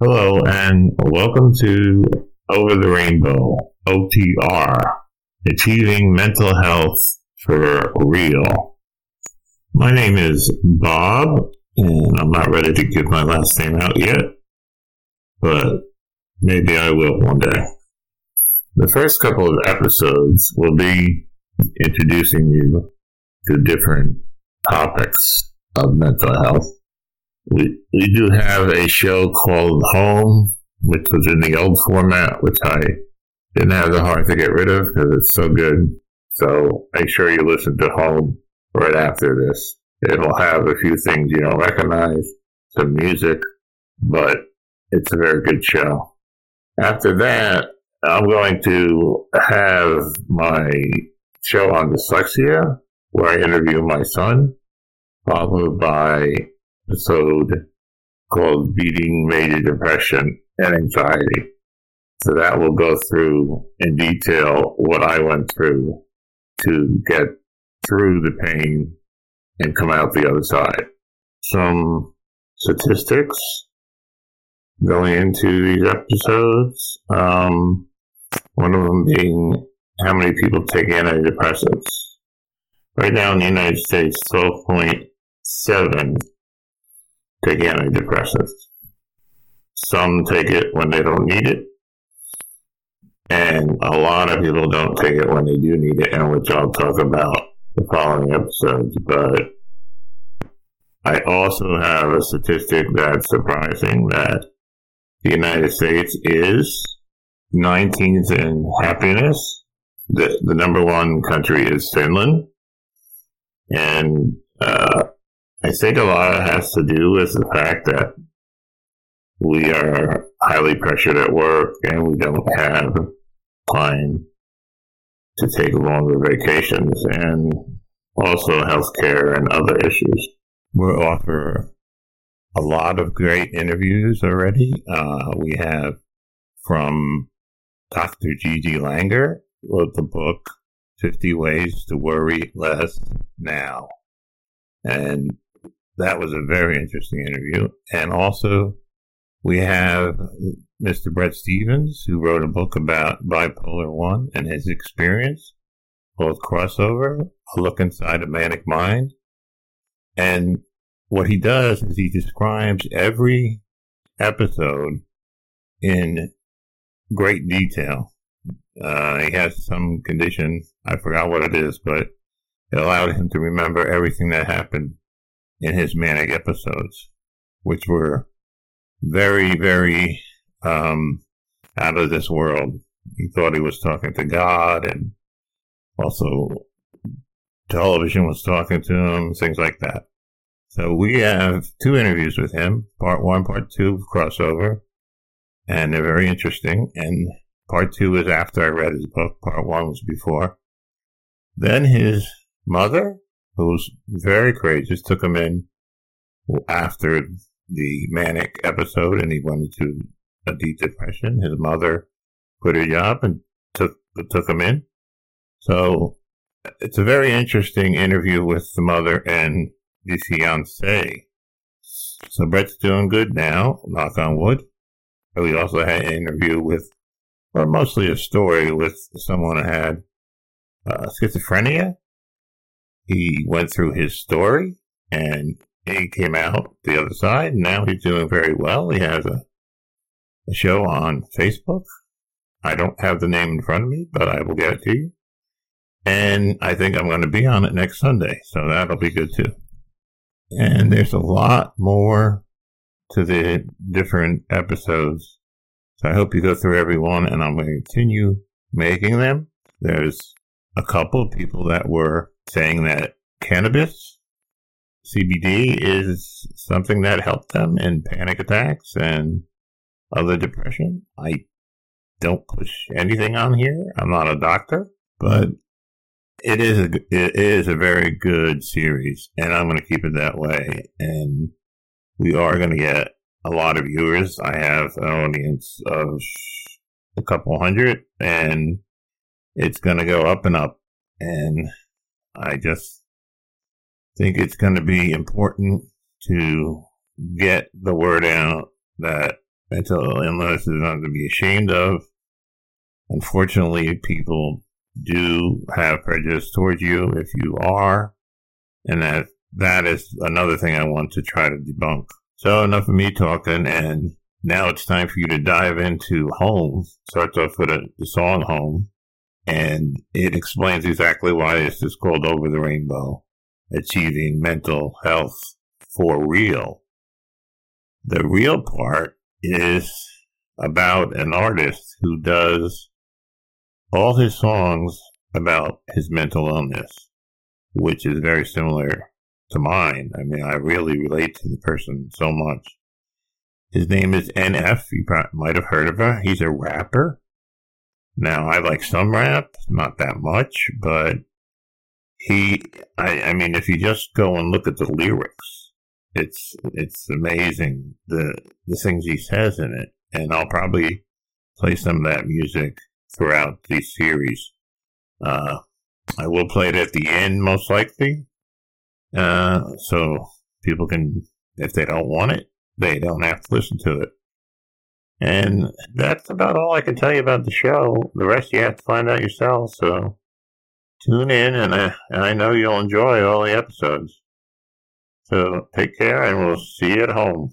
Hello and welcome to Over the Rainbow, OTR, Achieving Mental Health for Real. My name is Bob, and I'm not ready to give my last name out yet, but maybe I will one day. The first couple of episodes will be introducing you to different topics of mental health. We, we do have a show called Home, which was in the old format, which I didn't have the heart to get rid of because it's so good. So make sure you listen to Home right after this. It'll have a few things you don't recognize, some music, but it's a very good show. After that, I'm going to have my show on dyslexia, where I interview my son, followed by episode called Beating Major Depression and Anxiety. So that will go through in detail what I went through to get through the pain and come out the other side. Some statistics going into these episodes. Um, one of them being how many people take antidepressants. Right now in the United States, 12.7 take antidepressants. Some take it when they don't need it, and a lot of people don't take it when they do need it, and which I'll talk about the following episodes. But I also have a statistic that's surprising that the United States is 19th in happiness. The, the number one country is Finland. And uh, I think a lot has to do with the fact that we are highly pressured at work and we don't have time to take longer vacations and also healthcare and other issues. We'll offer a lot of great interviews already. Uh, we have from Dr. Gigi Langer, wrote the book 50 Ways to Worry Less Now. And that was a very interesting interview. And also, we have Mr. Brett Stevens, who wrote a book about bipolar 1 and his experience, both crossover, a look inside a manic mind. And what he does is he describes every episode in great detail. Uh, he has some condition, I forgot what it is, but it allowed him to remember everything that happened in his manic episodes, which were very, very um, out of this world. He thought he was talking to God, and also television was talking to him, things like that. So we have two interviews with him, part one, part two, crossover, and they're very interesting. And part two is after I read his book. Part one was before. Then his mother, who was very courageous, took him in after the manic episode, and he went into a deep depression. His mother quit her job and took took him in. So it's a very interesting interview with the mother and the fiance. So Brett's doing good now, knock on wood. We also had an interview with, or mostly a story with someone who had uh, schizophrenia. He went through his story and he came out the other side. And now he's doing very well. He has a, a show on Facebook. I don't have the name in front of me, but I will get it to you. And I think I'm going to be on it next Sunday, so that'll be good too. And there's a lot more to the different episodes. So I hope you go through every one and I'm going to continue making them. There's a couple of people that were saying that cannabis, CBD, is something that helped them in panic attacks and other depression. I don't push anything on here. I'm not a doctor, but it is a, it is a very good series and I'm going to keep it that way. And we are going to get a lot of viewers. I have an audience of a couple hundred, and it's going to go up and up. And I just think it's going to be important to get the word out that mental illness is nothing to be ashamed of. Unfortunately, people do have prejudice towards you if you are, and that that is another thing I want to try to debunk. So enough of me talking, and now it's time for you to dive into Home. Starts off with a, the song Home, and it explains exactly why this is called Over the Rainbow, achieving mental health for real. The real part is about an artist who does all his songs about his mental illness, which is very similar to mine. I mean, I really relate to the person so much. His name is NF. You might have heard of her. He's a rapper. Now, I like some rap, not that much, but he, I, I mean, if you just go and look at the lyrics, it's, it's amazing the, the things he says in it. And I'll probably play some of that music throughout the series. Uh, I will play it at the end, most likely. Uh, so people can, if they don't want it, they don't have to listen to it. And that's about all I can tell you about the show. The rest you have to find out yourself. So tune in, and I, I know you'll enjoy all the episodes. So take care, and we'll see you at home.